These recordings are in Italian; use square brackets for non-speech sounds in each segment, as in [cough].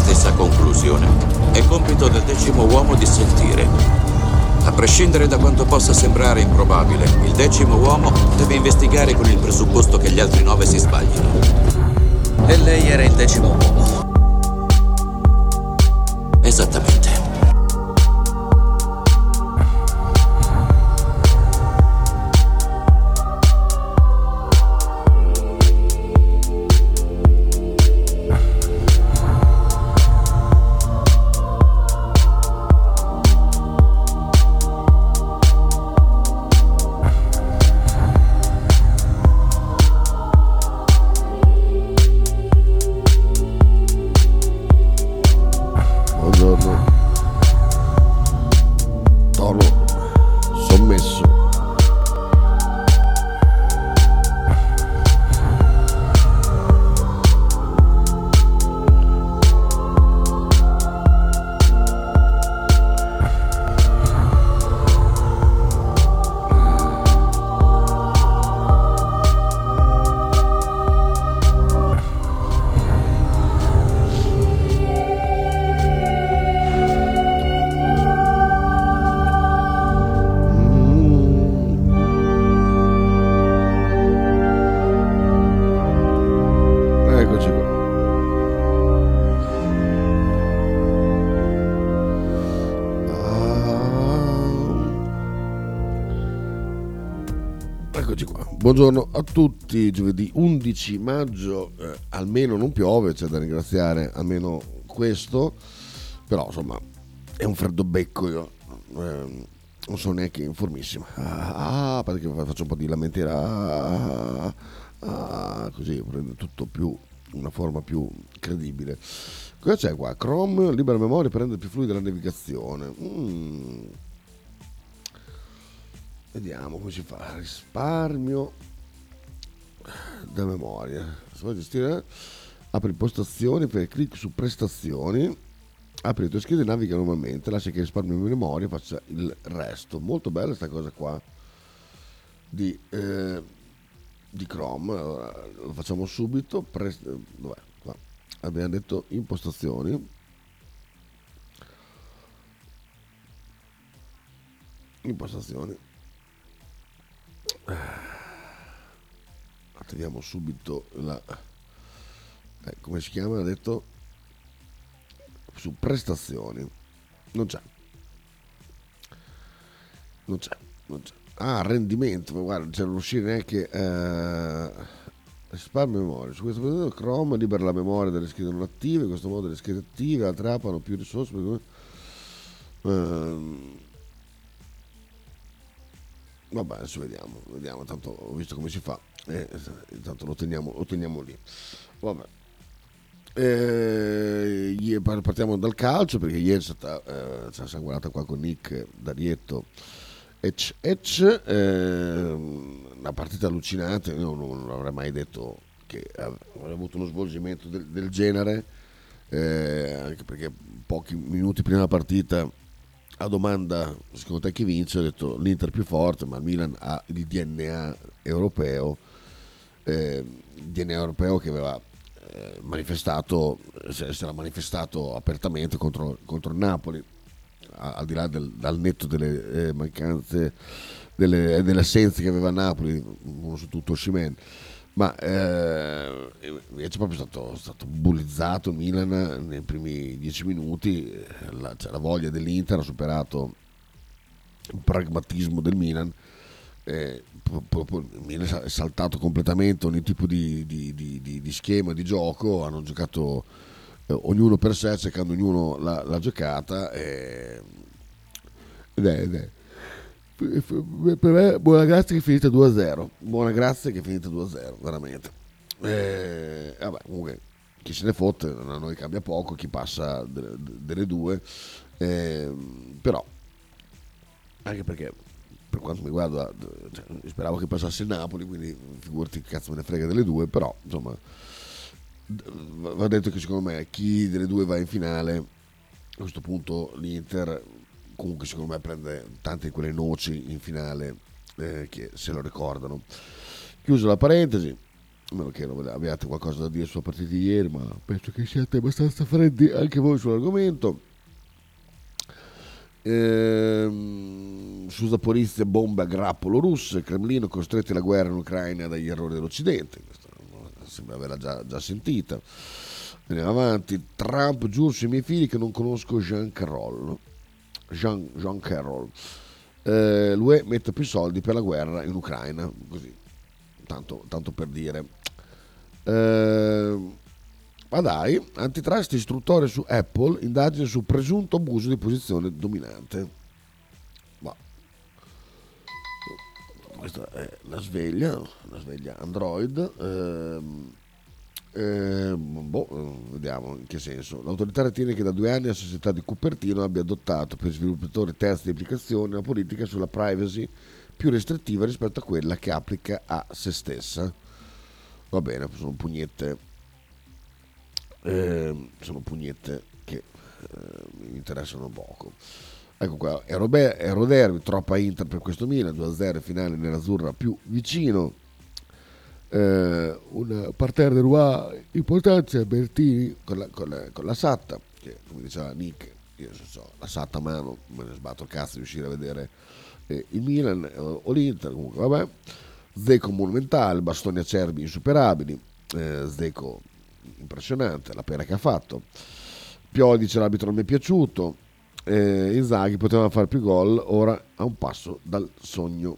stessa conclusione. È compito del decimo uomo di sentire. A prescindere da quanto possa sembrare improbabile, il decimo uomo deve investigare con il presupposto che gli altri nove si sbaglino. E lei era il decimo uomo. Esattamente. Buongiorno a tutti. Giovedì 11 maggio, eh, almeno non piove, c'è da ringraziare almeno questo. Però insomma è un freddo becco io. eh, non sono neanche in formissima. Ah, ah, perché faccio un po' di lamentela. Ah, ah, così prende tutto più una forma più credibile. Cosa c'è qua? Chrome, libera memoria per rendere più fluida la navigazione. Mm. Vediamo come si fa. Risparmio da memoria. Vuoi gestire, apri impostazioni, fai clic su prestazioni, apri le tue schede naviga normalmente, lascia che risparmio di memoria faccia il resto. Molto bella questa cosa qua di, eh, di Chrome. Allora, lo facciamo subito. Pre- dov'è? Qua. Abbiamo detto impostazioni. Impostazioni. Attiviamo subito la... eh, come si chiama? Ha detto su prestazioni. Non c'è. Non c'è. Non c'è. Ah, rendimento. ma Guarda, c'è non uscire neanche... Eh, risparmio memoria. Su questo prodotto Chrome libera la memoria delle schede non attive. In questo modo le schede attive attrappano più risorse. perché- Ehm, Vabbè, adesso vediamo, vediamo, tanto ho visto come si fa, eh, intanto lo teniamo, lo teniamo lì. Vabbè. Eh, partiamo dal calcio perché ieri eh, ci siamo guardata qua con Nick D'Arietto Ec, Ec, eh, una partita allucinante, io non, non avrei mai detto che avrebbe avuto uno svolgimento del, del genere, eh, anche perché pochi minuti prima della partita a domanda secondo te chi vince? Ho detto l'Inter più forte ma il Milan ha il DNA europeo eh, il DNA europeo che aveva eh, manifestato si era manifestato apertamente contro, contro il Napoli al di là del, dal netto delle eh, mancanze delle, delle assenze che aveva Napoli uno su tutto Oshimen ma eh, invece proprio stato, stato bullizzato il Milan nei primi dieci minuti, eh, la, cioè, la voglia dell'Inter ha superato il pragmatismo del Milan, eh, il è saltato completamente ogni tipo di, di- di- di- schema di gioco, hanno giocato eh, ognuno per sé, cercando ognuno la, la giocata ed è, ed è per me buona grazia che è finita 2-0 buona grazia che è finita 2-0 veramente. Eh, vabbè comunque chi se ne fotte a noi cambia poco chi passa delle, due. Eh, però anche perché per quanto mi riguarda cioè, speravo che passasse il Napoli quindi figurati che cazzo me ne frega delle due però insomma va detto che secondo me chi delle due va in finale a questo punto l'Inter comunque secondo me prende tante di quelle noci in finale eh, che se lo ricordano. Chiuso la parentesi, a meno che non abbiate qualcosa da dire sulla partita di ieri, ma penso che siate abbastanza freddi anche voi sull'argomento. Ehm, su Zaporizia bomba a grappolo russe, Cremlino costretti alla guerra in Ucraina dagli errori dell'Occidente, Questa sembra averla già, già sentita. Andiamo avanti, Trump giuro sui miei figli che non conosco Jean Carroll. Jean, Jean Carroll. Eh, l'UE mette più soldi per la guerra in Ucraina, così, tanto, tanto per dire. Eh, ma dai, antitrust istruttore su Apple, indagine su presunto abuso di posizione dominante. Ma questa è la sveglia, la sveglia Android. Ehm, eh, boh, vediamo in che senso. L'autorità ritiene che da due anni la società di Cupertino abbia adottato per sviluppatori terzi di applicazioni una politica sulla privacy più restrittiva rispetto a quella che applica a se stessa. Va bene, sono pugnette eh, sono pugnette che eh, mi interessano poco. Ecco qua, Ero Derby, troppa Inter per questo Milan, 2-0 finale nell'azzurra più vicino. Eh, un parterre di Rua importante, Bertini con la, con, la, con la, Satta, che come diceva Nick, io so, la Satta a mano, me ne sbatto il cazzo di uscire a vedere eh, il Milan o, o l'Inter, comunque vabbè. Zeco monumentale, bastoni acerbi insuperabili, eh, Zeco impressionante la pena che ha fatto. Pioli dice l'arbitro non mi è piaciuto, eh, Inzaghi poteva fare più gol, ora a un passo dal sogno.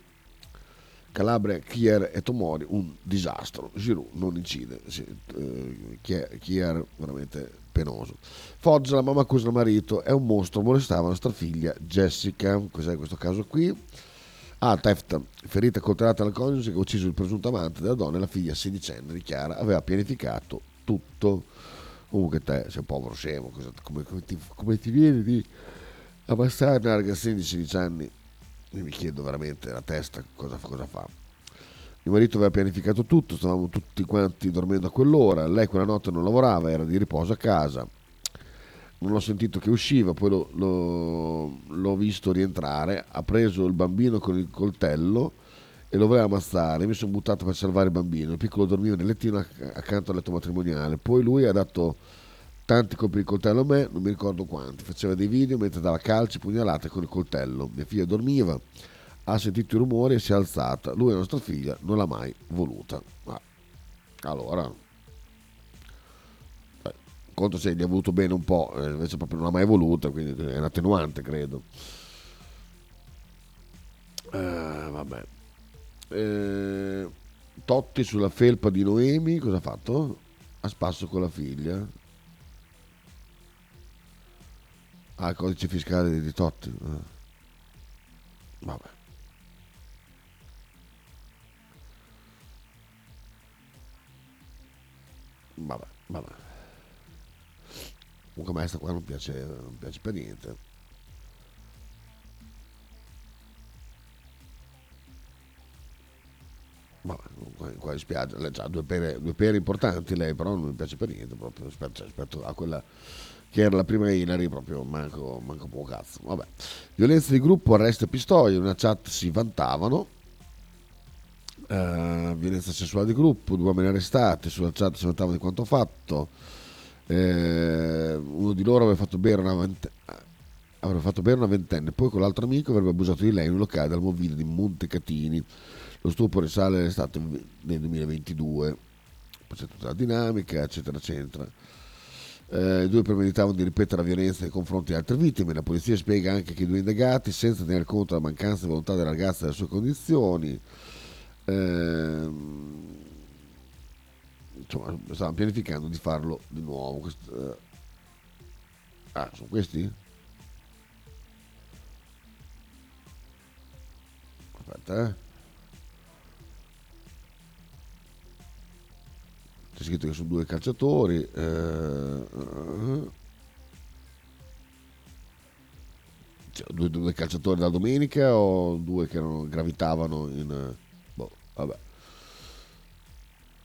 Calabria, Kier e Tomori, un disastro. Giroud non incide, sì, eh, Kier veramente penoso. Foggia, la mamma accusa il marito, è un mostro, molestava la nostra figlia Jessica, cos'è questo caso qui? Ah, Teft, ferita coltellata al coniuge che ha ucciso il presunto amante della donna e la figlia sedicenne, dichiara, aveva pianificato tutto. Comunque te sei un povero scemo, cosa, come, come, ti, come, ti, viene di abbassare una ragazzina di 16 anni? Io mi chiedo veramente la testa cosa, cosa fa. Mio marito aveva pianificato tutto, stavamo tutti quanti dormendo a quell'ora, lei quella notte non lavorava, era di riposo a casa. Non ho sentito che usciva, poi lo, lo, l'ho visto rientrare, ha preso il bambino con il coltello e lo voleva ammazzare. Mi sono buttato per salvare il bambino. Il piccolo dormiva nel lettino accanto al letto matrimoniale. Poi lui ha dato tanti colpi di coltello a me, non mi ricordo quanti. Faceva dei video mentre dava calci, pugnalate con il coltello. Mia figlia dormiva, ha sentito i rumori e si è alzata. Lui, nostra figlia, non l'ha mai voluta. Ma allora, beh, conto se gli ha voluto bene un po', eh, invece proprio non l'ha mai voluta, quindi è un attenuante, credo. Eh, vabbè eh, Totti sulla felpa di Noemi, cosa ha fatto? A spasso con la figlia. Ah, il codice fiscale di Totti. Eh. Vabbè. Vabbè, vabbè. Comunque a me questa qua non piace, non piace per niente. Vabbè, qua in spiaggia, ha due pere, due pere importanti lei, però non mi piace per niente proprio rispetto, rispetto a quella che era la prima Hilary, proprio manco, manco poco cazzo. Vabbè. Violenza di gruppo, arresto e pistoia, in una chat si vantavano. Uh, violenza sessuale di gruppo, due uomini arrestati, sulla chat si vantavano di quanto fatto. Uh, uno di loro aveva fatto bere una ventenne avrebbe fatto bere una ventenne, poi con l'altro amico avrebbe abusato di lei in un locale dal Movino di Montecatini. Lo stupro risale all'estate del 2022, poi c'è tutta la dinamica, eccetera, eccetera. Eh, I due premeditavano di ripetere la violenza nei confronti di altre vittime. La polizia spiega anche che i due indagati, senza tener conto della mancanza di volontà della ragazza e delle sue condizioni, eh, insomma, stavano pianificando di farlo di nuovo. Questo, eh, ah, sono questi? Aspetta, eh. C'è scritto che sono due calciatori. Eh, cioè, due, due, calciatori da domenica o due che erano, gravitavano in... Boh, vabbè.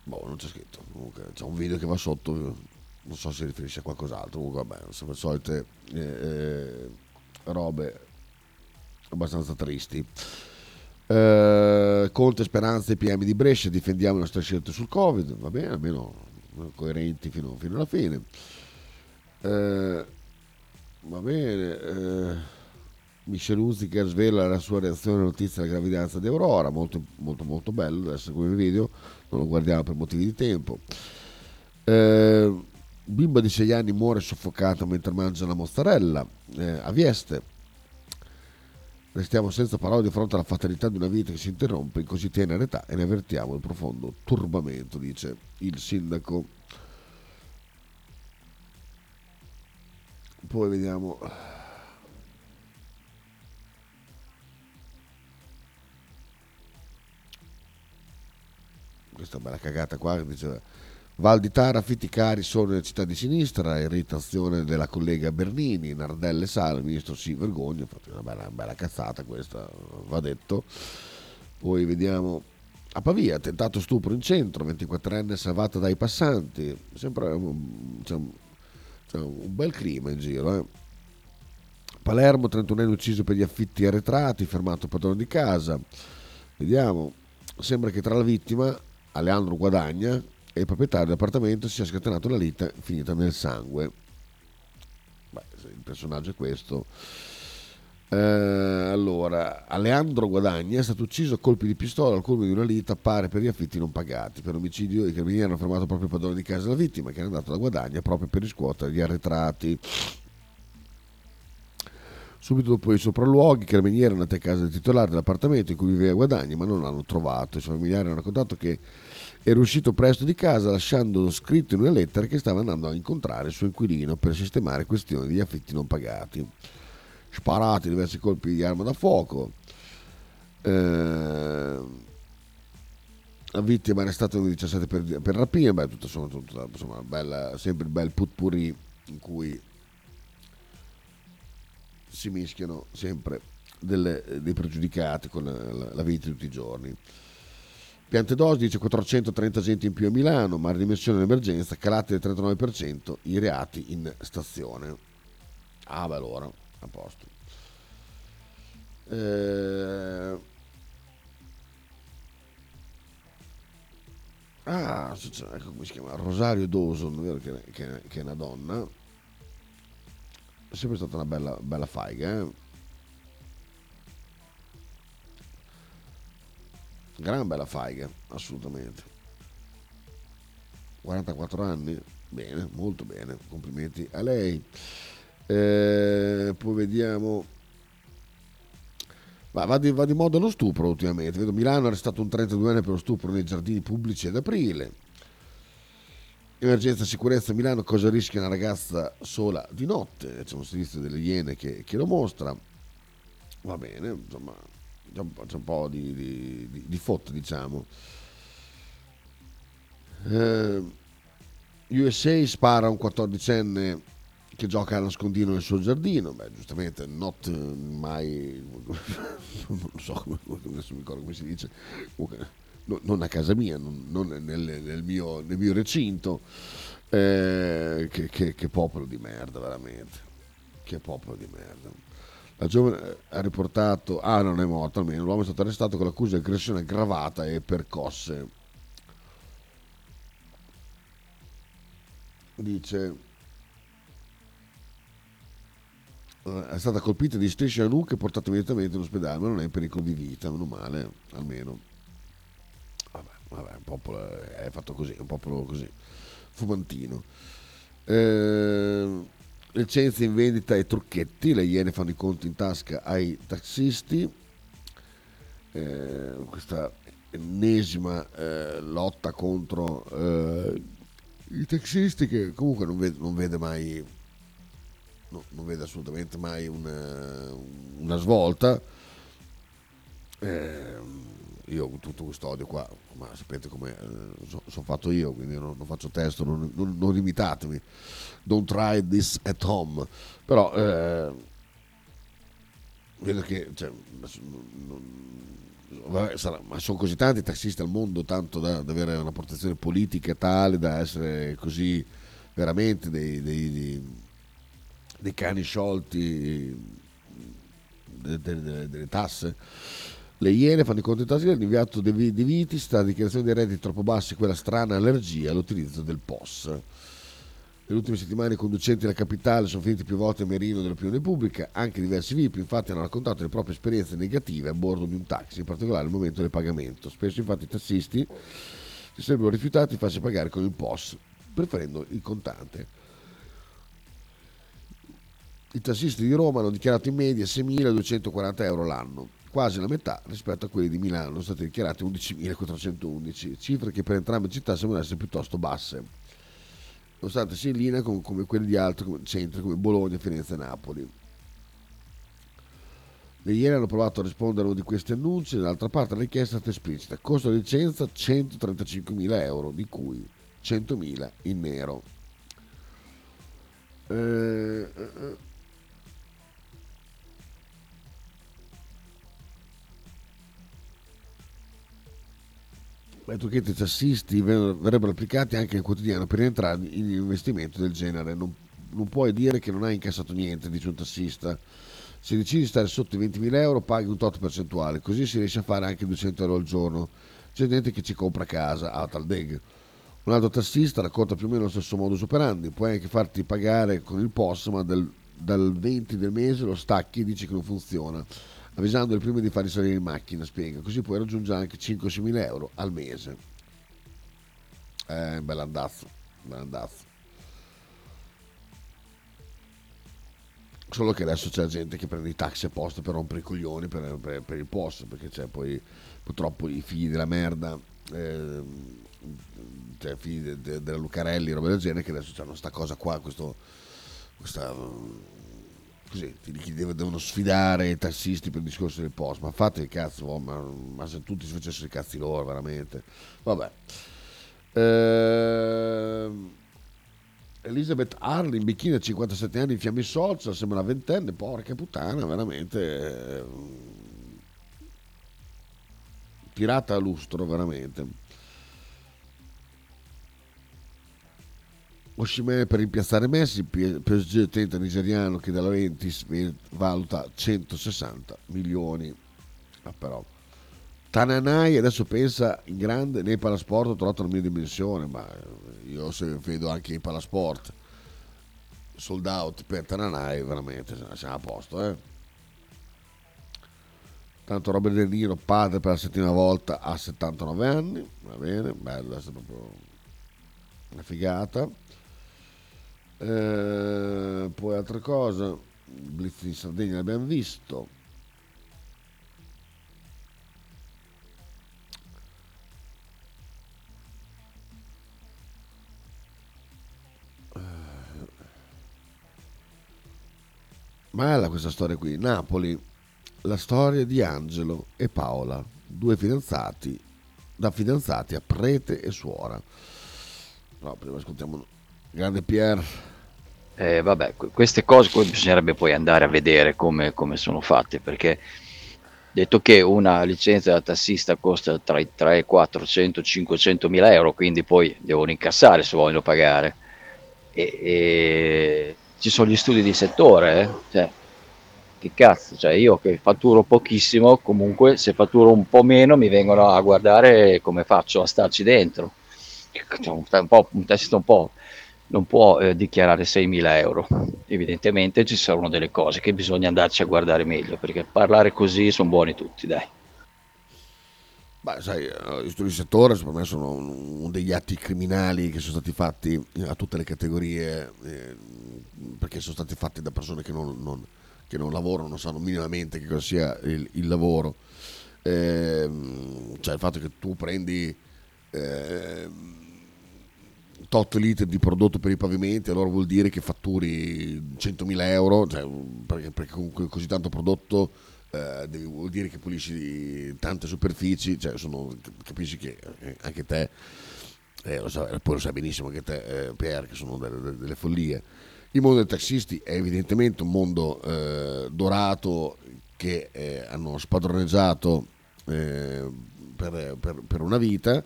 Boh, non c'è scritto. Comunque c'è un video che va sotto, non so se riferisce a qualcos'altro. Comunque vabbè, sono le solite eh, eh, robe abbastanza tristi. Eh, Conte Speranza e PM di Brescia, difendiamo le nostre scelte sul Covid, va bene, almeno coerenti fino, fino alla fine. Eh, va bene. Eh, Micheluzzi che svela la sua reazione alla notizia della gravidanza di Aurora, molto molto molto bello, adesso come video, non lo guardiamo per motivi di tempo. Eh, bimba di 6 anni muore soffocata mentre mangia la mozzarella eh, a Vieste. Restiamo senza parole di fronte alla fatalità di una vita che si interrompe in così tenera età e ne avvertiamo il profondo turbamento, dice il sindaco. Poi vediamo questa bella cagata qua che diceva Val di Tara, affitti cari sono nelle città di sinistra, irritazione della collega Bernini, Nardelle Sala, il ministro si vergogna, infatti una bella, bella cazzata questa, va detto. Poi vediamo a Pavia, tentato stupro in centro, 24enne salvata dai passanti, sempre c'è un, c'è un bel clima in giro. Eh. Palermo, 31enne ucciso per gli affitti arretrati, fermato padrone di casa. Vediamo, sembra che tra la vittima Aleandro Guadagna e il proprietario dell'appartamento si è scatenato la lite finita nel sangue. Beh, il personaggio è questo. Eh, allora, Aleandro Guadagna è stato ucciso a colpi di pistola al colmo di una lite appare per gli affitti non pagati. Per omicidio i carabinieri hanno fermato proprio il padrone di casa della vittima che era andato da Guadagna proprio per riscuotere gli arretrati. Subito dopo i sopralluoghi, i carabinieri erano andati a casa del titolare dell'appartamento in cui viveva Guadagni, ma non l'hanno trovato. I suoi familiari hanno raccontato che era uscito presto di casa lasciando scritto in una lettera che stava andando a incontrare il suo inquilino per sistemare questioni di affitti non pagati. Sparati diversi colpi di arma da fuoco. Eh, vittima era stata 17 per, per rapina, beh, tutto, insomma, tutto, insomma bella, sempre il bel putpurri in cui si mischiano sempre delle, dei pregiudicati con la, la, la, vita di tutti i giorni. Piantedosi dice 430 agenti in più a Milano, ma la dimensione dell'emergenza, calati del 39% i reati in stazione. Ah, beh, allora, a posto. Eh... Ah, ecco come si chiama, Rosario Dawson, che, che, che è una donna, è sempre stata una bella, bella faiga. Eh? Gran bella faiga, assolutamente. 44 anni, bene, molto bene, complimenti a lei. Eh, poi vediamo. Va, va, di, va, di, moda lo stupro ultimamente. Vedo Milano è arrestato un 32enne per lo stupro nei giardini pubblici ad aprile. Emergenza sicurezza a Milano, cosa rischia una ragazza sola di notte? C'è un servizio delle Iene che, che, lo mostra. Va bene, insomma, c'è un, c'è un po' di, di, di, di foto, diciamo. Eh, USA spara un 14enne che gioca a nascondino nel suo giardino. Beh, giustamente, not mai. [laughs] non so come, adesso mi ricordo come si dice. Non a casa mia, non nel, nel, mio, nel, mio, recinto. Eh, che, che, che, popolo di merda, veramente. Che popolo di merda. La giovane ha riportato, ah non è morto almeno, l'uomo è stato arrestato con l'accusa di aggressione aggravata e percosse. Dice, eh, è stata colpita di strisce alla nuca e portata immediatamente in ospedale, ma non è in pericolo di vita, meno male, almeno vabbè, un popolo è fatto così, un popolo così, fumantino. Eh, licenze in vendita e trucchetti, le Iene fanno i conti in tasca ai taxisti. Eh, questa ennesima eh, lotta contro eh, i taxisti che comunque non vede, non vede mai, no, non vede assolutamente mai una, una svolta. Eh, io con tutto questo odio qua, ma sapete come eh, sono so fatto io, quindi non, non faccio testo, non, non, non, imitatemi, don't try this at home, però eh, vedo che, cioè, vabbè, sarà, ma sono così tanti tassisti al mondo, tanto da, da, avere una protezione politica tale da essere così veramente dei, dei, dei, dei cani sciolti delle, delle, delle tasse Le Iene fanno i conti in tasca l'inviato De Viti sta a dichiarazione dei redditi troppo bassi quella strana allergia all'utilizzo del POS. Nelle ultime settimane i conducenti della capitale sono finiti più volte a merino dell'opinione pubblica, anche diversi VIP infatti hanno raccontato le proprie esperienze negative a bordo di un taxi, in particolare al momento del pagamento. Spesso infatti i tassisti si sembrano rifiutati di farsi pagare con il POS, preferendo il contante. I tassisti di Roma hanno dichiarato in media 6.240 euro l'anno, quasi la metà rispetto a quelli di Milano, sono stati dichiarati 11.411, cifre che per entrambe le città sembrano essere piuttosto basse, nonostante sia in linea con, come quelli di altri centri come Bologna, Firenze e Napoli. Le ieri hanno provato a rispondere a uno di questi annunci, dall'altra parte la richiesta è stata esplicita, costo di licenza 135.000 euro, di cui 100.000 in nero. Eh, i trucchetti tassisti verrebbero applicati anche al quotidiano per entrare in investimento del genere. Non, non, puoi dire che non hai incassato niente, dice un tassista. Se decidi di stare sotto i 20.000 euro paghi un tot percentuale, così si riesce a fare anche 200 euro al giorno. C'è gente che ci compra casa, a Taldeg. Un altro tassista racconta più o meno lo stesso modus operandi, puoi anche farti pagare con il POS, ma del, dal 20 del mese lo stacchi e dici che non funziona avvisandoli prima di farli salire in macchina, spiega, così puoi raggiungere anche 5-6 mila euro al mese. Eh, bell'andazzo, bell'andazzo. Solo che adesso c'è gente che prende i taxi apposta per rompere i coglioni per, per, per il posto, perché c'è poi purtroppo i figli della merda, eh, cioè figli de, de, della Lucarelli, roba del genere, che adesso hanno questa cosa qua, questo, questa così, ti devono sfidare i tassisti per il discorso del post, ma fate il cazzo, oh, ma, ma, se tutti si facessero i cazzi loro, veramente. Vabbè. Eh, Elizabeth Harley in bikini a 57 anni in fiamme social, sembra una ventenne, porca puttana, veramente. Eh, tirata a lustro, veramente. Oshimene per rimpiazzare Messi, PSG tenta nigeriano che dalla Ventis valuta 160 milioni. Ah, però. Tananai adesso pensa in grande nei palasport ho trovato la mia dimensione, ma io se vedo anche in palasport sold out per Tananai veramente siamo a posto. Eh? Tanto Robert De Niro, padre per la settima volta a 79 anni, va bene, bello, è proprio una figata. Eh, poi altre cose, Blitz in Sardegna l'abbiamo visto. Bella questa storia qui. Napoli, la storia di Angelo e Paola, due fidanzati, da fidanzati a prete e suora. No, prima ascoltiamo Grande Pier. Eh, vabbè, queste cose poi bisognerebbe poi andare a vedere come, come, sono fatte, perché detto che una licenza da tassista costa tra i 3, 400, 500 mila euro, quindi poi devono incassare se vogliono pagare. E, e ci sono gli studi di settore, eh? cioè, che cazzo, cioè io che fatturo pochissimo, comunque se fatturo un po' meno mi vengono a guardare come faccio a starci dentro. Un, un, un test un po' non può eh, dichiarare 6.000 euro. Evidentemente ci saranno delle cose che bisogna andarci a guardare meglio, perché parlare così sono buoni tutti, dai. Beh, sai, gli studi di settore secondo me sono uno degli atti criminali che sono stati fatti a tutte le categorie, eh, perché sono stati fatti da persone che non, non, che non, lavorano, non sanno minimamente che cosa sia il, il lavoro. Eh, cioè il fatto che tu prendi eh, tot litri di prodotto per i pavimenti, allora vuol dire che fatturi 100.000 euro, cioè, perché, perché, comunque così tanto prodotto eh, vuol dire che pulisci tante superfici, cioè, sono, capisci che eh, anche te, eh, lo so, poi lo sai benissimo anche te, eh, Pierre, che sono delle, delle, follie. Il mondo dei taxisti è evidentemente un mondo eh, dorato che eh, hanno spadroneggiato per, per, per, una vita.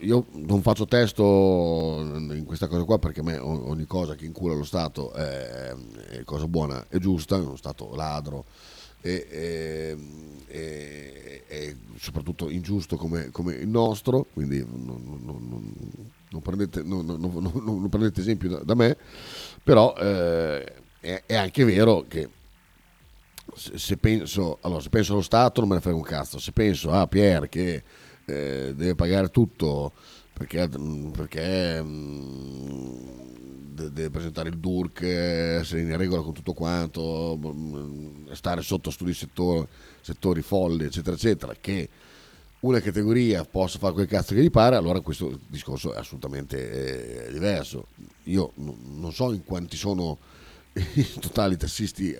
Io non faccio testo in questa cosa qua perché a me ogni cosa che incula lo Stato è, è cosa buona e giusta, è uno Stato ladro e, e, e, soprattutto ingiusto come, come, il nostro, quindi non, non, non, non prendete, prendete, esempio da, da me, però eh, è, è, anche vero che se, se, penso, allora, se penso allo Stato non me ne frega un cazzo, se penso a Pierre che deve pagare tutto perché, perché mh, deve presentare il DURC, essere in regola con tutto quanto, stare sotto studi settori, settori folli, eccetera, eccetera, che una categoria possa fare quel cazzo che gli pare, allora questo discorso è assolutamente eh, diverso. Io non so in quanti sono i totali tassisti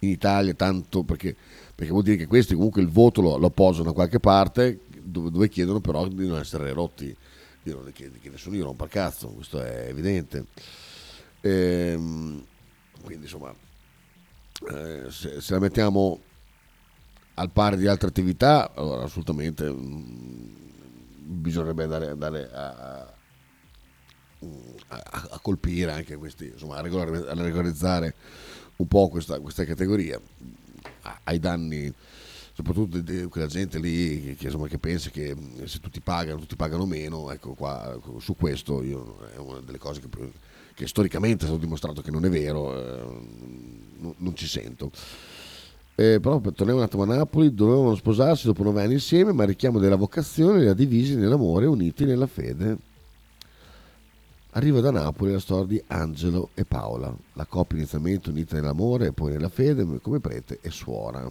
in Italia, tanto perché, perché vuol dire che questi comunque il voto lo, lo posano da qualche parte, dove, dove, chiedono però di non essere rotti, di, non, che, che nessuno gli rompa il cazzo, questo è evidente. Ehm, quindi insomma, eh, se, se, la mettiamo al pari di altre attività, allora assolutamente mh, mm, bisognerebbe andare, andare a, a, a, colpire anche questi, insomma, a, regolarizzare un po' questa, questa categoria ai danni soprattutto di quella gente lì che, insomma, che, pensa che se tutti pagano, tutti pagano meno, ecco qua, su questo io, è una delle cose che che storicamente è stato dimostrato che non è vero, eh, non, non, ci sento. Eh, però torniamo un attimo a Napoli, dovevano sposarsi dopo nove anni insieme, ma il richiamo della vocazione li ha divisi nell'amore, uniti nella fede. Arriva da Napoli la storia di Angelo e Paola, la coppia inizialmente unita nell'amore e poi nella fede come prete e suora.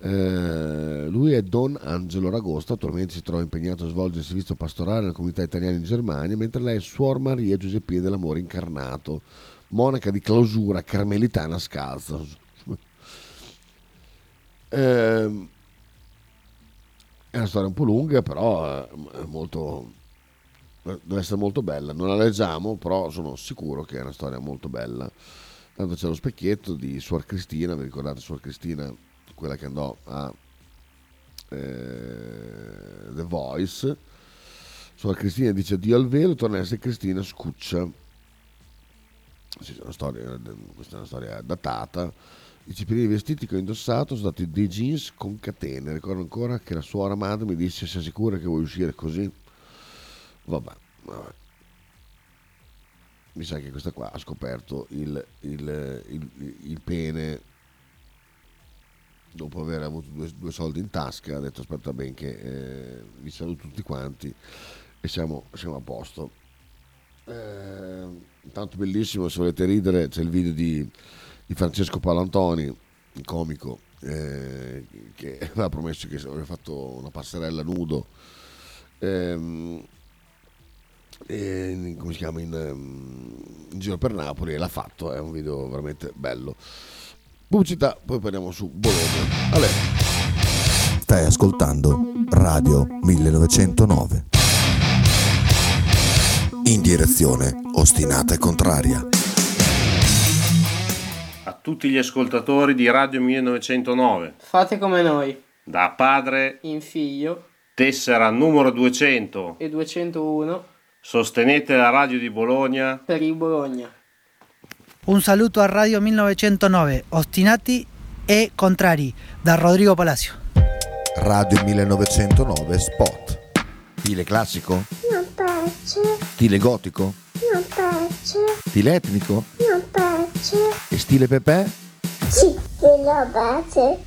Eh, lui è Don Angelo Ragosta, attualmente si trova impegnato a svolgere il servizio pastorale nella comunità italiana in Germania, mentre lei è Suor Maria Giuseppina dell'Amore Incarnato, monaca di clausura carmelitana Scalza. Eh, è una storia un po' lunga, però è molto, deve essere molto bella. Non la leggiamo, però sono sicuro che è una storia molto bella. Tanto c'è lo specchietto di Suor Cristina, vi ricordate Suor Cristina? Quella che andò a eh, The Voice. Suor Cristina dice addio al velo, torna a essere Cristina Scuccia. Sì, è storia, questa è una storia datata. I primi vestiti che ho indossato sono stati dei jeans con catene. Ricordo ancora che la suora madre mi disse: Sei sicura che vuoi uscire così? Vabbè, vabbè. Mi sa che questa qua ha scoperto il, il, il, il pene dopo aver avuto due, due, soldi in tasca, ha detto aspetta ben che eh, vi saluto tutti quanti e siamo, siamo a posto. Eh, intanto bellissimo, se volete ridere, c'è il video di, di Francesco Palantoni, il comico, eh, che [laughs] aveva promesso che avrebbe fatto una passerella nudo. Ehm, in, come si chiama in, in, giro per Napoli e l'ha fatto è un video veramente bello Pubblicità, poi parliamo su Bologna. Allora. Stai ascoltando Radio 1909. In direzione ostinata e contraria. A tutti gli ascoltatori di Radio 1909. Fate come noi. Da padre in figlio. Tessera numero 200 e 201. Sostenete la radio di Bologna. Per il Bologna. Un saluto a Radio 1909, Ostinati e Contrari, da Rodrigo Palacio. Radio 1909 Spot. Stile classico? Non piace. Stile gotico? Non piace. Stile etnico? Non piace. E stile Pepe? Sì, lo piace.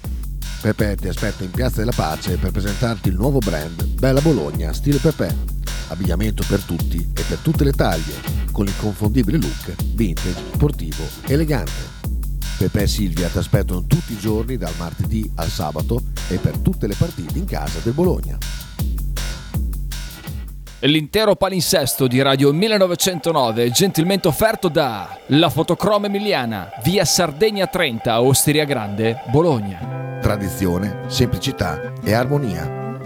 Pepe ti aspetta in Piazza della Pace per presentarti il nuovo brand Bella Bologna Stile Pepe. Abbigliamento per tutti e per tutte le taglie con l'inconfondibile look vintage, sportivo, elegante. Pepe e Silvia ti aspettano tutti i giorni dal martedì al sabato e per tutte le partite in casa del Bologna. L'intero palinsesto di Radio 1909 gentilmente offerto da La Fotocroma Emiliana, via Sardegna 30, Osteria Grande, Bologna. Tradizione, semplicità e armonia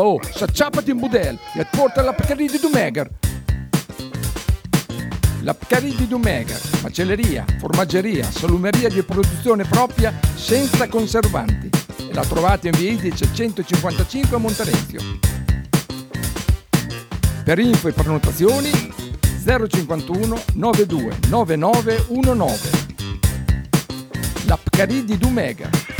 Peppa, oh, s'acciappati in budel e porta la Pcaridi di Dumegar. La Pcaridi di Dumegar, macelleria, formaggeria, salumeria di produzione propria senza conservanti. E la trovate in via Idice 155 a Monterezio. Per info e prenotazioni 051 92 9919. La Pcaridi di Dumegar.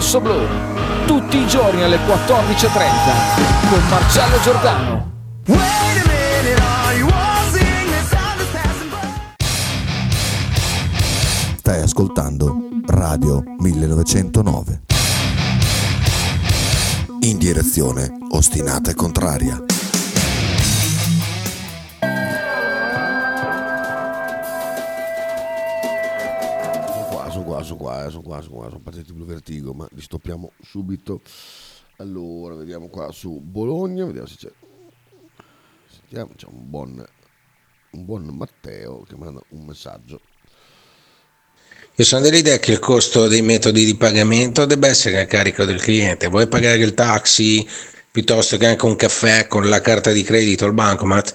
Fede Rossoblu, tutti i giorni alle 14.30 con Marcello Giordano. Stai ascoltando Radio 1909. In direzione ostinata e contraria. Sono qua, sono qua, sono partiti Blue Vertigo, ma li stoppiamo subito. Allora, vediamo qua su Bologna, vediamo se c'è. Sentiamo, c'è un buon, un buon Matteo che manda un messaggio. Io sono dell'idea che il costo dei metodi di pagamento debba essere a carico del cliente. Vuoi pagare il taxi piuttosto che anche un caffè con la carta di credito al bancomat?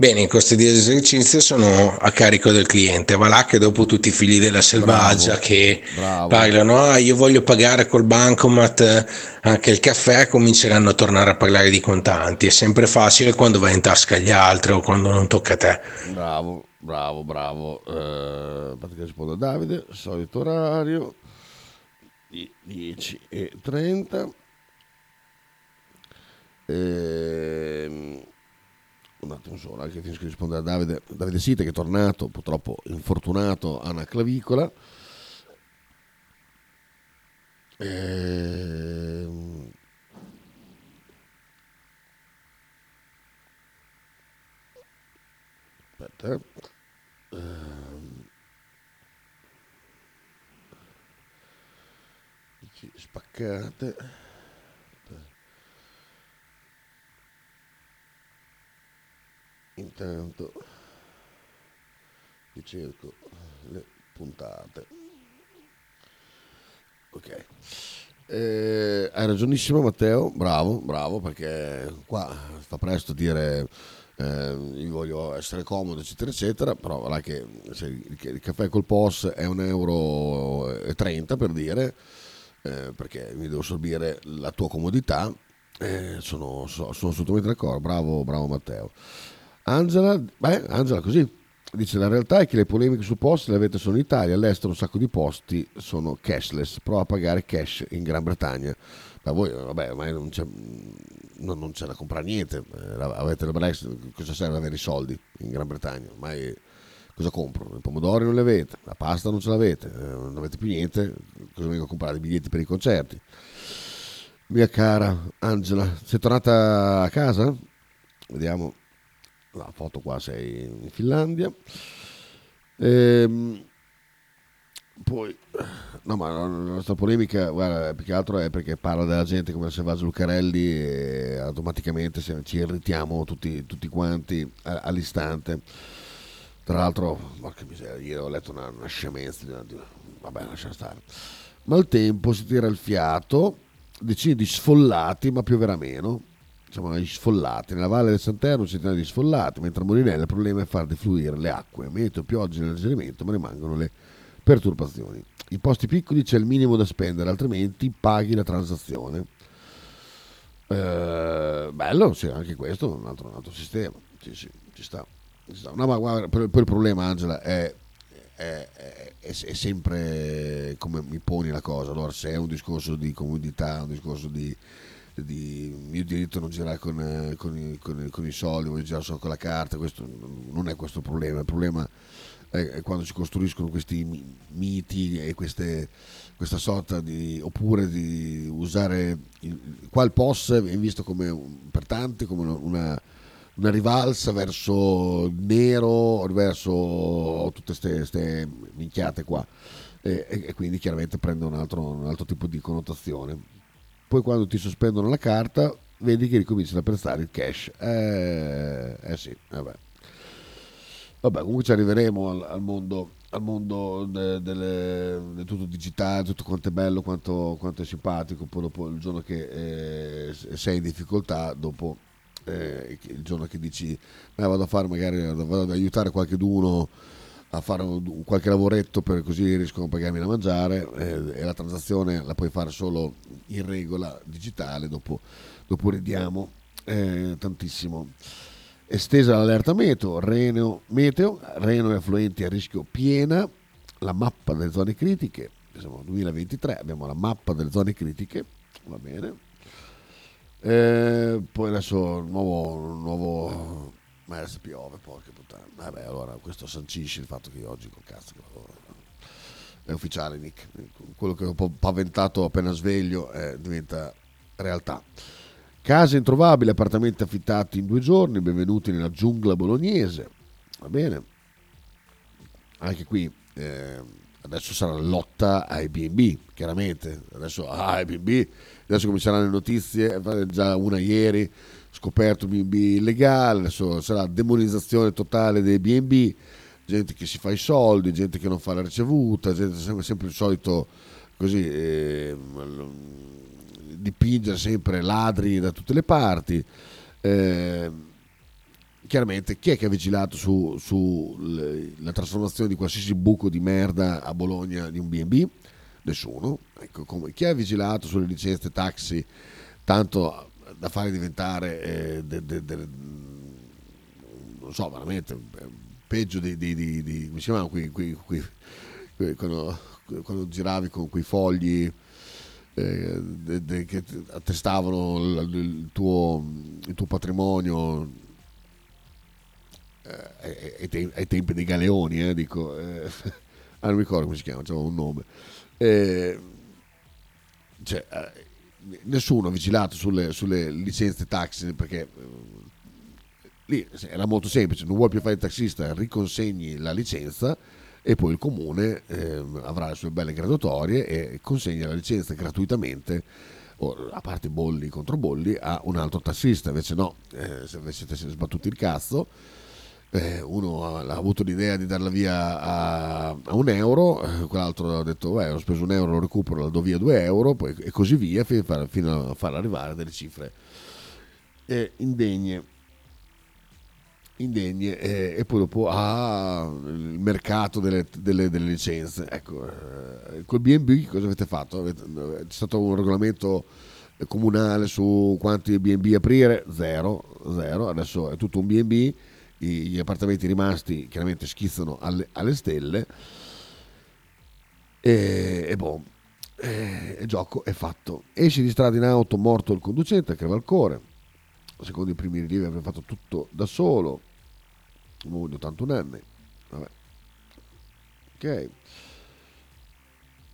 Bene, i costi di esercizio sono a carico del cliente. Va là che dopo tutti i figli della selvaggia Bravo, che bravo. parlano, ah, io voglio pagare col bancomat eh, anche il caffè, cominceranno a tornare a parlare di contanti. È sempre facile quando vai in tasca agli altri o quando non tocca a te. Bravo, bravo, bravo. Eh, che rispondo a Davide, solito orario, di 10 e 30. Ehm, un attimo solo, anche finisco di rispondere a Davide. Davide Site che è tornato, purtroppo infortunato a una clavicola. Ehm, Aspetta. eh. Ehm. Spaccate. Intanto vi cerco le puntate. Ok. Eh, hai ragionissimo Matteo, bravo, bravo perché qua fa presto dire eh, io voglio essere comodo eccetera eccetera, però là che il, caffè col POS è un euro 30 per dire, eh, perché mi devo sorbire la tua comodità, eh, sono, so- sono assolutamente d'accordo, bravo, bravo Matteo. Angela, beh, Angela così, dice la realtà è che le polemiche su post le avete solo in Italia, all'estero un sacco di posti sono cashless, prova a pagare cash in Gran Bretagna. Ma voi, vabbè, ormai non c'è, non, non c'è da comprare niente, eh, avete il Brexit, cosa serve avere i soldi in Gran Bretagna? Ormai cosa compro? I pomodori non li avete, la pasta non ce l'avete, eh, non avete più niente, cosa vengo a comprare? I biglietti per i concerti. Mia cara Angela, sei tornata a casa? Vediamo la foto qua sei in Finlandia. Ehm, poi, no, ma la nostra polemica, guarda, più che altro è perché parla della gente come il selvaggio Lucarelli e automaticamente se- ci irritiamo tutti, tutti quanti all'istante. Tra l'altro, porca miseria, ieri ho letto una, una scemenza, vabbè, lascia stare. Maltempo, si tira il fiato, decine di sfollati, ma pioverà meno. Siamo agli sfollati. Nella valle del Santerno centinaia di sfollati, mentre a Molinella il problema è far defluire le acque. Meteo, piogge e alleggerimento, ma rimangono le perturbazioni. In posti piccoli c'è il minimo da spendere, altrimenti paghi la transazione. Eh, bello, sì, anche questo un altro, un altro sistema. Sì, sì, ci sta. Ci sta. No, ma guarda, poi il problema, Angela, è- è- è- è sempre come mi poni la cosa. Allora, se è un discorso di comodità, un discorso di, di mio diritto non girare con, eh, con i, con con i soldi, voglio girare solo con la carta, questo non è questo il problema. Il problema è, quando si costruiscono questi mi- miti e queste, questa sorta di oppure di usare il, qua il POS è visto come per tanti come una, una- rivalsa verso il nero, verso tutte queste minchiate qua e- e quindi chiaramente prende un altro, un altro tipo di connotazione. Poi quando ti sospendono la carta vedi che ricominciano a prestare il cash. Eh, eh sì, vabbè. Vabbè, comunque ci arriveremo al, al mondo, al mondo de- delle- del tutto digitale, tutto quanto è bello, quanto, quanto è simpatico. Poi dopo il giorno che eh, sei in difficoltà, dopo eh, il giorno che dici "Eh, vado a fare magari vado ad aiutare qualcuno a fare un- qualche lavoretto per così riescono a pagarmi da mangiare eh, e la transazione la puoi fare solo in regola digitale, dopo, dopo ridiamo eh, tantissimo. Estesa l'allerta meteo, Reno, meteo, Reno e affluenti a rischio piena, la mappa delle zone critiche, siamo nel 2023, abbiamo la mappa delle zone critiche, va bene. Eh, poi adesso nuovo, nuovo, ma adesso piove, porca Vabbè, allora questo sancisce il fatto che io oggi col cazzo che lavoro. È ufficiale, Nick. Quello che ho paventato appena sveglio eh, diventa realtà. Case introvabili, appartamenti affittati in due giorni, benvenuti nella giungla bolognese. Va bene. Anche qui eh, adesso sarà lotta ai B&B, chiaramente. Adesso ah, ai B&B, adesso cominceranno le notizie, eh, già una ieri scoperto B&B illegale, adesso sarà demonizzazione totale dei B&B, gente che si fa i soldi, gente che non fa la ricevuta, gente sempre, sempre il solito così eh, dipingere sempre ladri da tutte le parti. Eh, chiaramente chi è che ha vigilato su, su trasformazione di qualsiasi buco di merda a Bologna di un B&B? Nessuno. Ecco, come- chi ha vigilato sulle licenze taxi tanto da fare diventare eh, de- de- de- non so veramente eh, peggio di, di, di- di- come si chiamavano quei, quei- quei- quei- quando, quando giravi con quei fogli eh, che attestavano il, il tuo, il tuo patrimonio eh, ai, tem- ai tempi dei galeoni, eh, dico, eh, [laughs] ah, non mi ricordo come si chiama, c'era un nome. Eh, cioè, nessuno ha vigilato sulle, sulle licenze taxi perché eh, lì era molto semplice, non vuoi più fare il taxista, riconsegni la licenza e poi il comune ehm, avrà le sue belle graduatorie e consegna la licenza gratuitamente, a parte bolli contro bolli, a un altro tassista. Invece no, eh, se sei sbattuti il cazzo, eh, uno ha, ha avuto l'idea di darla via a, a un euro, eh, quell'altro ha detto, beh, ho speso un euro, lo recupero, la do via due euro, poi, e così via, fino a, far- fino a farla arrivare delle cifre eh, indegne. Indegne eh, e poi dopo ah, il mercato delle, delle- delle licenze. Ecco eh, col B&B cosa avete fatto? Avete- c'è stato un regolamento comunale su quanti B&B aprire? Zero, zero adesso è tutto un B&B gli appartamenti rimasti chiaramente schizzano alle, alle stelle e, e boh eh, il gioco è fatto. Esci di strada in auto morto il conducente che Valcore secondo i primi rilievi avrebbe fatto tutto da solo. Un uomo di 81 anni vabbè. Ok.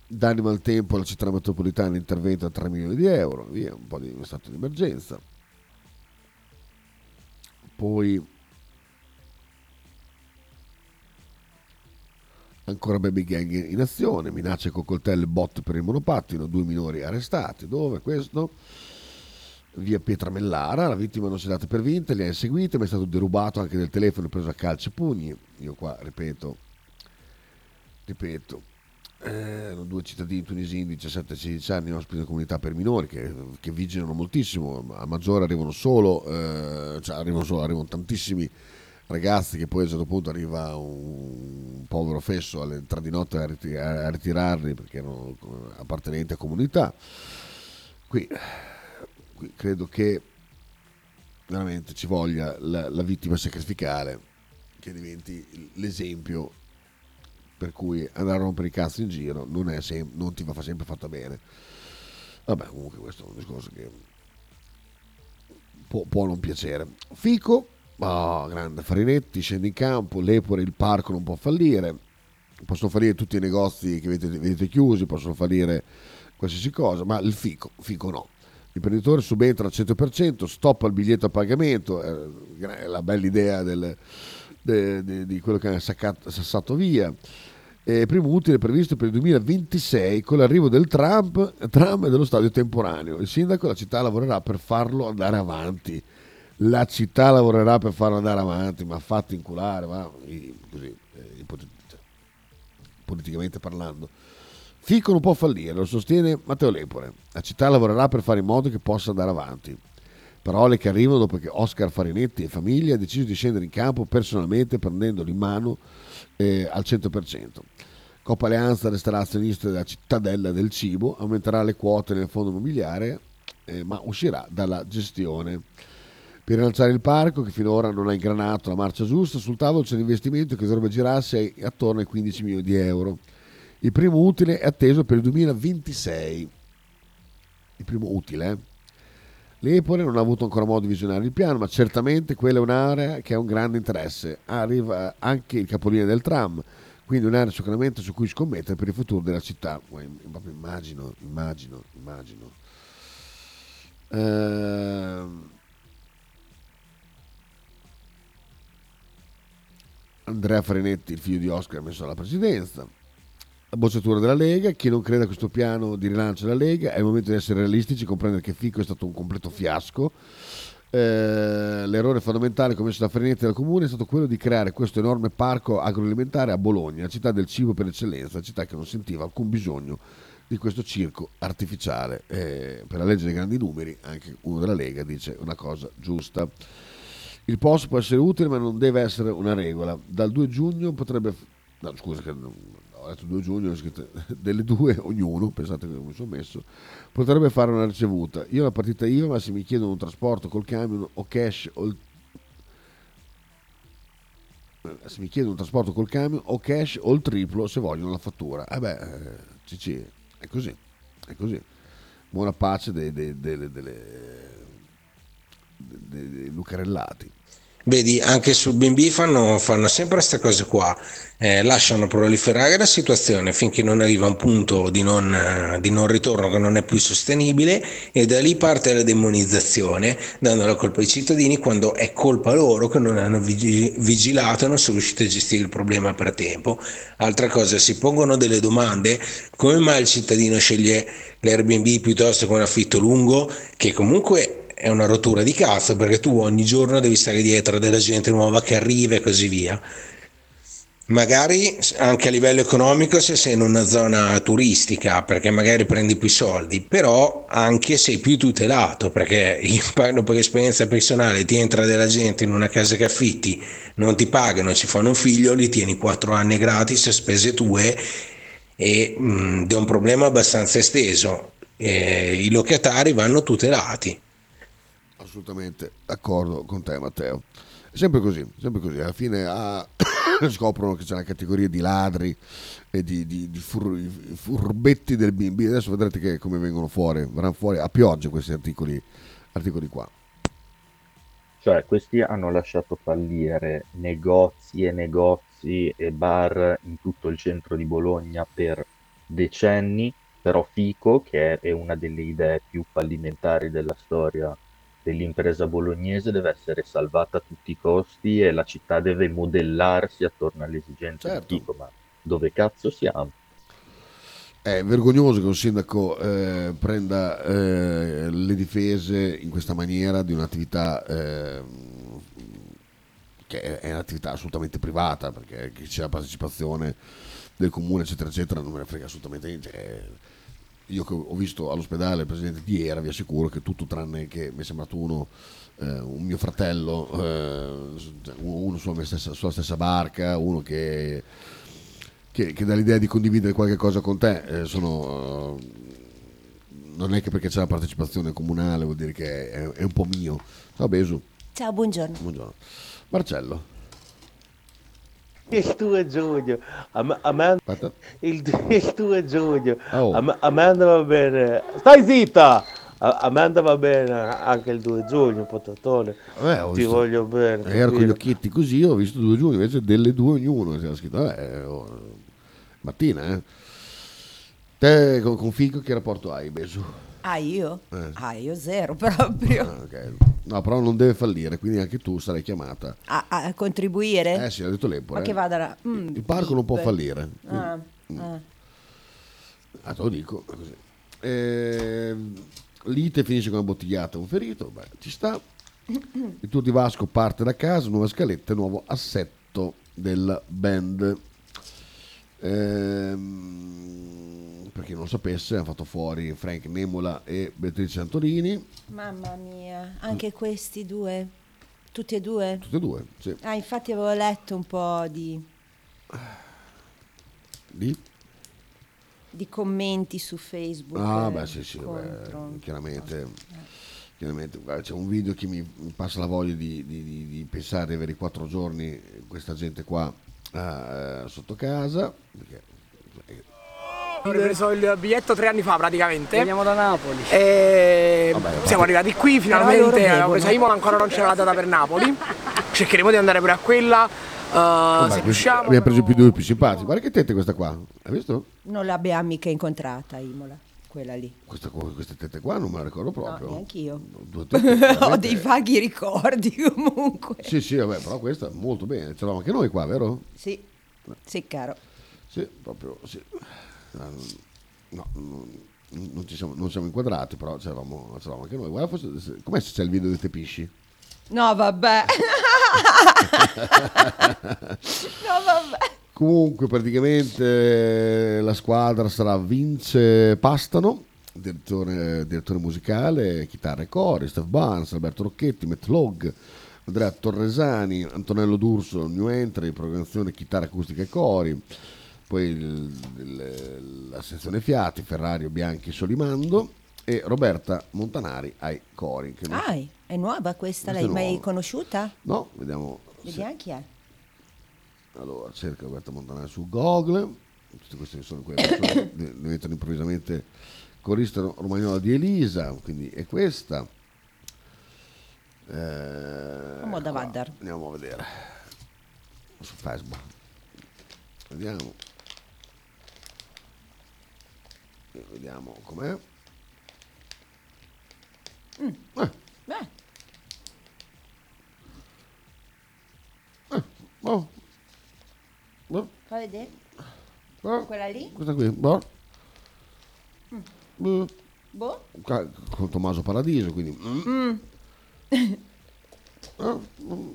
Danni maltempo alla città metropolitana intervento a 3 milioni di euro. Via un po' di stato di emergenza. Poi ancora baby gang in azione minacce con coltello e bot per il monopattino due minori arrestati. Dove? Questo? Via Pietramellara, la vittima non si è data per vinta, li ha inseguiti, ma è stato derubato anche del telefono preso a calci e pugni. Io qua ripeto, ripeto, eh, due cittadini tunisini di 17-16 anni ospiti di comunità per minori che, che vigilano moltissimo, a maggiore arrivano solo, eh, cioè arrivano solo, arrivano tantissimi ragazzi che poi a un certo punto arriva un, povero fesso alle tre di notte a, ritir- a ritirarli perché erano appartenenti a comunità. Qui, qui credo che veramente ci voglia la, la vittima sacrificale che diventi l'esempio per cui andare a rompere i cazzi in giro non, è sem- non ti fa sempre fatta bene. Vabbè, comunque questo è un discorso che può, può non piacere. Fico, oh, grande Farinetti, scende in campo, l'Epore, il parco non può fallire, possono fallire tutti i negozi che vedete, vedete chiusi, possono fallire qualsiasi cosa, ma il Fico, Fico no. L'imprenditore subentra al 100%, stoppa il biglietto a pagamento, è la bella idea del, de, de, di quello che hanno sassato via. Eh, primo utile previsto per il 2026 con l'arrivo del Trump, tram e dello stadio temporaneo. Il sindaco e la città lavorerà per farlo andare avanti. La città lavorerà per farlo andare avanti, ma fatti inculare, ma così, eh, cioè, politicamente parlando. Fico non può fallire, lo sostiene Matteo Lepore. La città lavorerà per fare in modo che possa andare avanti. Parole che arrivano dopo che Oscar Farinetti e famiglia ha deciso di scendere in campo personalmente prendendolo in mano eh, al 100%. Coppa Alleanza resterà azionista della cittadella del cibo, aumenterà le quote nel fondo immobiliare, eh, ma uscirà dalla gestione. Per rilanciare il parco, che finora non ha ingranato la marcia giusta, sul tavolo c'è un investimento che dovrebbe girarsi attorno ai 15 milioni di euro. Il primo utile è atteso per il 2026. Il primo utile, eh? L'Epore non ha avuto ancora modo di visionare il piano, ma certamente quella è un'area che ha un grande interesse. Arriva anche il capolinea del tram, quindi un'area sicuramente su cui scommettere per il futuro della città. Immagino, immagino, immagino. Uh, Andrea Frenetti, il figlio di Oscar, ha messo alla presidenza la bocciatura della Lega. Chi non crede a questo piano di rilancio della Lega è il momento di essere realistici, comprendere che Fico è stato un completo fiasco. Eh, l'errore fondamentale commesso da Frenetti dal comune è stato quello di creare questo enorme parco agroalimentare a Bologna, città del cibo per eccellenza, città che non sentiva alcun bisogno di questo circo artificiale. Eh, per la legge dei grandi numeri, anche uno della Lega dice una cosa giusta. Il post può essere utile, ma non deve essere una regola. Dal 2 giugno potrebbe. No, scusa, che ho detto 2 giugno, [laughs] delle due ognuno, pensate mi sono messo, potrebbe fare una ricevuta. Io la partita IVA, ma se mi chiedono un trasporto col camion o cash o il eh, se mi chiedono un trasporto col camion o cash o il triplo se vogliono la fattura. Eh beh, eh, CC, è così, è così. Buona pace dei, dei, dei, dei lucarellati. Vedi, anche sul BB fanno, fanno sempre queste cose qua, eh, lasciano proliferare la situazione finché non arriva un punto di non, di non, ritorno che non è più sostenibile e da lì parte la demonizzazione, dando la colpa ai cittadini quando è colpa loro che non hanno vigilato e non sono riusciti a gestire il problema per tempo. Altra cosa, si pongono delle domande, come mai il cittadino sceglie l'Airbnb piuttosto che un affitto lungo, che comunque è una rottura di cazzo perché tu ogni giorno devi stare dietro della gente nuova che arriva e così via. Magari anche a livello economico se sei in una zona turistica perché magari prendi più soldi, però anche sei più tutelato perché io [laughs] parlo per esperienza personale, ti entra della gente in una casa che affitti, non ti pagano, ci fanno un figlio, li tieni 4 anni gratis a spese tue e mm, è un problema abbastanza esteso. Eh, I locatari vanno tutelati assolutamente d'accordo con te Matteo. Sempre così, sempre così. Alla fine ah, [coughs] scoprono che c'è una categoria di ladri e di, di, di fur, furbetti del BB. Adesso vedrete che come vengono fuori, verranno fuori a pioggia questi articoli, articoli qua. Cioè, questi hanno lasciato fallire negozi e negozi e bar in tutto il centro di Bologna per decenni, però Fico, che è una delle idee più fallimentari della storia dell'impresa bolognese deve essere salvata a tutti i costi e la città deve modellarsi attorno alle esigenze certo. di Tico, ma dove cazzo siamo? È vergognoso che un sindaco eh, prenda eh, le difese in questa maniera di un'attività eh, che è un'attività assolutamente privata perché c'è la partecipazione del comune, eccetera, eccetera, non me ne frega assolutamente niente. Io che ho visto all'ospedale il presidente di Iera, vi assicuro che tutto tranne che mi è sembrato uno, eh, un mio fratello, eh, uno sulla, stessa, sulla stessa barca, uno che, che, che dà l'idea di condividere qualche cosa con te, eh, sono, non è che perché c'è la partecipazione comunale vuol dire che è, è un po' mio. Ciao Besu. Ciao, buongiorno. Buongiorno. Marcello. Il 2 giugno, a me, a me- il, il 2 giugno, Oh. a, me, a me andava bene, stai zitta! A, a me andava bene anche il 2 giugno, potatone, ho ti visto- voglio bene. Ero con gli occhietti così, ho visto due giugni, invece delle due ognuno. C'era scritto, vabbè, oh, mattina, eh. Te con, con Fico che rapporto hai, Besu? Ah, io? Eh. Ah, io zero [laughs] proprio. Ah, ok. No, però non deve fallire, quindi anche tu sarai chiamata. A, a contribuire? Eh sì, ha detto l'Empore. Ma che vada là? Mm, Il parco non può fallire. Ah, Mm. ah. Ah, te lo dico. Così. Ehm, Lite finisce con una bottigliata, un ferito, beh, ci sta. Il tour di Vasco parte da casa, nuova scaletta, nuovo assetto della band. Ehm, per chi non lo sapesse, hanno fatto fuori Frank Nemola e Beatrice Santorini, Mamma mia, anche questi due, tutti e due. tutte e due. Sì. Ah, infatti avevo letto un po' di, Di? di commenti su Facebook. Ah, eh, beh, sì, sì, contro. chiaramente. chiaramente guarda, c'è un video che mi, passa la voglia di, di- di- di pensare di avere i quattro giorni questa gente qua eh, sotto casa. perché- Ho ripreso il biglietto tre anni fa praticamente. Veniamo da Napoli. E Vabbè, siamo arrivati qui finalmente. Bevono. preso Imola, ancora non c'era la data per Napoli. Cercheremo di andare pure a quella. eh, Vabbè, se riusciamo. abbiamo preso più due più simpatici. Guarda che tette questa qua, hai visto? Non l'abbiamo mica incontrata, Imola, quella lì. Questa, queste tette qua non me la ricordo proprio. No. Due [laughs] tette, Ho dei vaghi ricordi [laughs] comunque. Sì, sì, vabbè, però questa molto bene. Ce l'avamo anche noi qua, vero? Sì, sì, caro. Sì, proprio sì. Ah, No, non, non ci siamo, non siamo inquadrati, però c'eravamo, c'eravamo anche noi. Guarda, forse, se- com'è se c'è il video di te pisci? No, vabbè. [laughs] no, vabbè. Comunque, praticamente la squadra sarà Vince Pastano, direttore, direttore musicale, chitarra e cori, Steph Barnes, Alberto Rocchetti, Matt Logg, Andrea Torresani, Antonello D'Urso, New Entry, programmazione chitarra acustica e cori, poi il- il- la sezione fiati, Ferrario Bianchi Solimando e Roberta Montanari ai cori. Ah, è nuova questa, Questa l'hai mai conosciuta? No, vediamo. se- Vediamo chi è. Allora, cerca Roberta Montanari su Google. Tutte queste sono quelle che [coughs] diventano improvvisamente corista ro- romagnola di Elisa, quindi è questa. Eh, Andiamo da Vaddar. Andiamo a vedere su Facebook. Vediamo. E Vediamo com'è. Mm. Eh, Beh, boh. Boh, fa vedere. boh. Quella lì? Questa qui, boh. Mm. Boh. Boh. Ca- con Tommaso Paradiso, quindi... mm. Mm. [laughs] Ah, mm.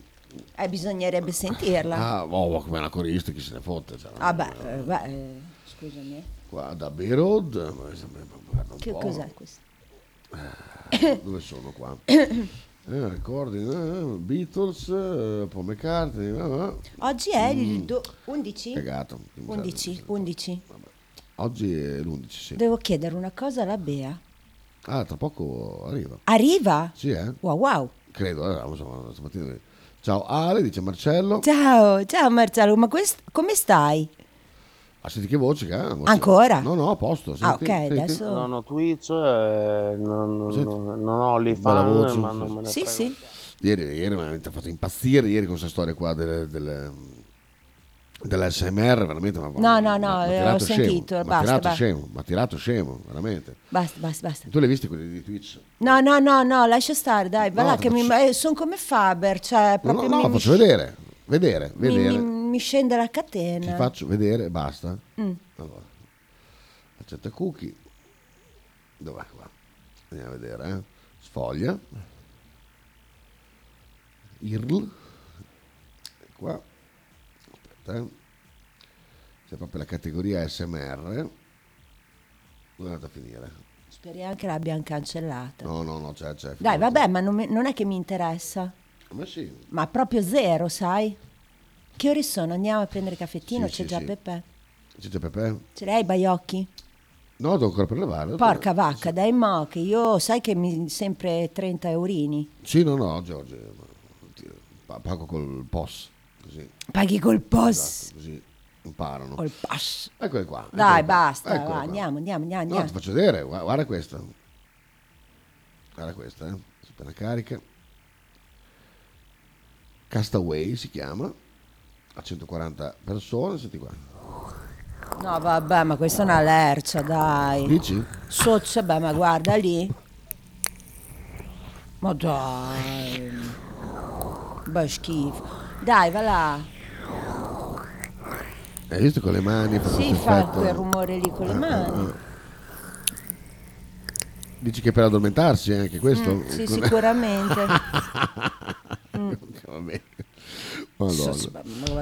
Eh, bisognerebbe sentirla. Ah, oh, come una corista, chi se ne fotte. cioè, Ah, beh, eh, beh, eh, scusami. Qua da Bay Road, ma mi sembra- guarda un Che po'. cos'è questo? [coughs] Dove sono qua? [coughs] Eh, ricordi, eh, Beatles, eh, Paul McCartney, eh, eh. Oggi è Mm. il do- 11? Cagato. 11, 11. Oggi è l'11, sì. Devo chiedere una cosa alla Bea. Ah, tra poco arriva. Arriva? Sì, eh? Wow, wow. Credo, eh, insomma, stamattina. Ciao Ale, dice Marcello. Ciao, ciao Marcello, ma quest- come stai? Ah, senti che voce che ha? Ancora? No, no, a posto. Ah, senti, ok, senti. adesso- Non ho Twitch, eh, non, non- non- ho Bella l'IFAN, voce, ma sì, non sì. me ne Sì, sì. Ieri, ieri mi ha fatto impazzire ieri con questa storia qua delle, delle, dell'SMR, veramente. Ma, No, no, no, m'ha eh, scemo, sentito, m'ha basta, tirato basta. scemo, mi ha tirato scemo, veramente. Basta, basta, basta. Tu l'hai visti quelli di Twitch? No, no, no, no, lascia stare, dai, va No, là che mi, faccio- sono come Faber, cioè No, no, proprio no, mi, mi faccio vedere, vedere, mi- vedere. mi- mi scende la Ti catena. faccio vedere, basta. Mm. Allora, accetta cookie. Dov'è qua? Andiamo a vedere, eh. Sfoglia. IRL. Qua. Aspetta, eh. c'è proprio la categoria SMR. Dove è andata a finire? Speriamo che l'abbiano cancellata. No, no, no, c'è, c'è. Dai, vabbè, ma non, mi- non è che mi interessa. Ma sì. Ma proprio zero, sai? Che ore sono? Andiamo a prendere caffettino, Sì, c'è sì, già sì. Peppe. C'è già Pepe? Ce l'hai i baiocchi? No, devo ancora prelevare. Porca vacca, dai mo, che io sai che mi sempre 30 eurini. Sì, no, no, pa- pago col POS, così. Paghi col POS. Esatto, così imparano. Col POS. Eccole qua. Dai, eccole qua, basta, eccole va, qua. andiamo, andiamo, andiamo. No, andiamo. ti faccio vedere, guarda, guarda questa. Guarda questa, eh. Appena carica. Castaway si chiama. A 140 persone, senti qua. No, vabbè, ma questa è una lercia, dai. Dici? Soccia, beh, ma guarda lì. Ma dai. Beh, schifo. Dai, va là. Hai visto con le mani? Questo fa quel rumore lì con le Eh, mani. eh, eh. Dici che per addormentarsi anche questo? Mm, sì, sicuramente. [laughs] Mm. [laughs] Va bene. Madonna. Ma,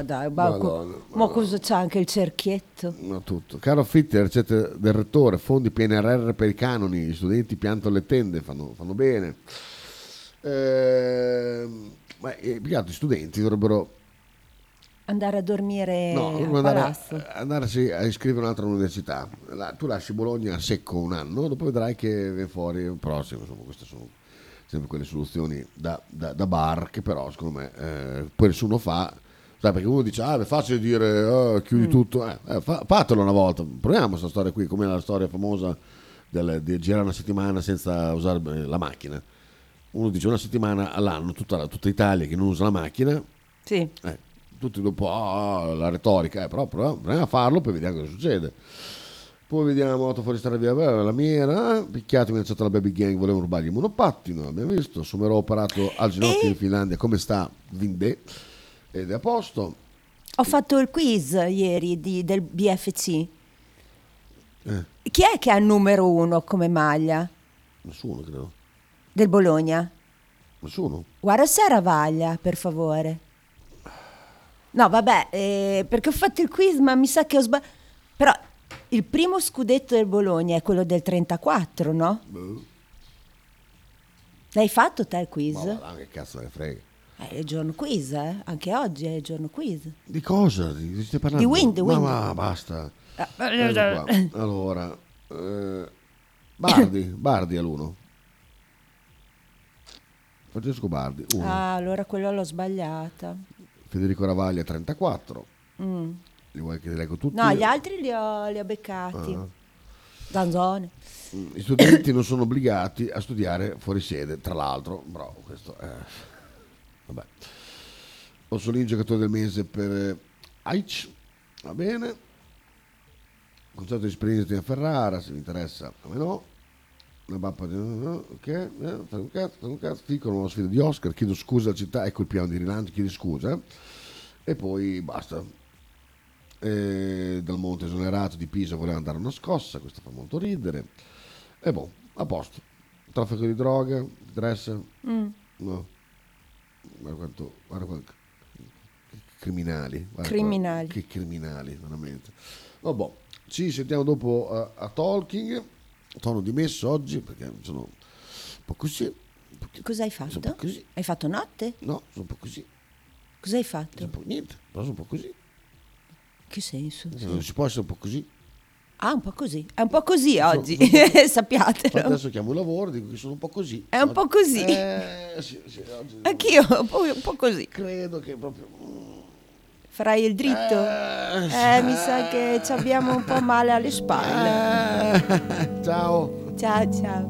Madonna, ma cosa c'ha anche il cerchietto? No, tutto. Caro Fitti, le ricette del rettore, fondi PNRR per i canoni, gli studenti piantano le tende, fanno, fanno bene. Ehm, ma eh, più gli studenti dovrebbero Andare a dormire no, andare, palazzo. andarsi a iscrivere un'altra università. La- tu lasci Bologna a secco un anno, dopo vedrai che viene fuori il prossimo. Insomma, queste sono sempre quelle soluzioni da, da- da bar che però secondo me eh, poi nessuno fa. Sai, perché uno dice, ah, è facile dire "Oh, chiudi Mm. tutto. Eh, eh, fa- fatelo una volta, proviamo questa storia qui, come la storia famosa del- di girare una settimana senza usare eh, la macchina. Uno dice una settimana all'anno, tutta, la- tutta Italia che non usa la macchina, Sì. eh, tutti dopo "Ah, la retorica, però proviamo proviamo a farlo, poi vediamo cosa succede. Poi vediamo, Otto fuori stare via, la mia, eh, picchiato, minacciato la baby gang, volevano rubargli il monopattino, abbiamo visto, Sommerò operato al ginocchio in Finlandia, come sta Vindè, ed è a posto. Ho fatto il quiz ieri di- del BFC. Eh, Chi è che ha il numero uno come maglia nessuno credo, del Bologna? nessuno. Guarda se era Vaglia, per favore. No, vabbè, eh, perché ho fatto il quiz, ma mi sa che ho sbagliato. Però il primo scudetto del Bologna è quello del 34, no? Boh, L'hai fatto te il quiz? ma va che cazzo ne frega. Eh, È il giorno quiz, eh? Anche oggi è il giorno quiz. Di cosa? Di, stai parlando? Di Wind, Ma Wind. va, basta. Ah, Ecco qua. Allora, eh, Bardi, [coughs] Bardi all'uno. Francesco Bardi, 1. Ah, allora quello l'ho sbagliata. Federico Ravaglia, 34. Mm. Li vuoi che li leggo tutti? No, gli altri li ho, li ho beccati. Ah. Danzone. Mm, I studenti non sono obbligati a studiare fuori sede, tra l'altro, bravo, questo è... Vabbè. Ossolini, giocatore del mese per eh, Aic, va bene. Concerto di Sprinting a Ferrara, se vi interessa, a me no. Una bappa di... Ok, eh, fai un cazzo, un cazzo. Fico, nuova sfida di Oscar, chiedo scusa alla città, ecco il piano di rilancio, chiedi scusa. E poi basta. E dal Monte esonerato di Pisa voleva andare a una scossa, questo fa molto ridere. E boh, a posto. Traffico di droga, interessa? Mm. No. Guarda quanto, guarda quanto criminali. guarda Criminali. qua- che criminali, veramente. Vabbè, ci sentiamo dopo a, a Talking. Tono dimesso oggi perché sono un po' così. Cosa hai fatto? Sono. Hai fatto notte? No, sono un po' così. Cosa hai fatto? Sono niente, però sono un po' così. Che senso? Non si può essere un po' così. Ah, un po' così. È un po' così oggi, Infatti [laughs] sappiatelo. Adesso chiamo il lavoro, dico che sono un po' così. È un po' così. Eh, sì, sì, oggi [laughs] Anch'io, un po', un po' così. credo che proprio... Farai il dritto? Eh, mi sa che ci abbiamo un po' male alle spalle. Ciao. Ciao, ciao.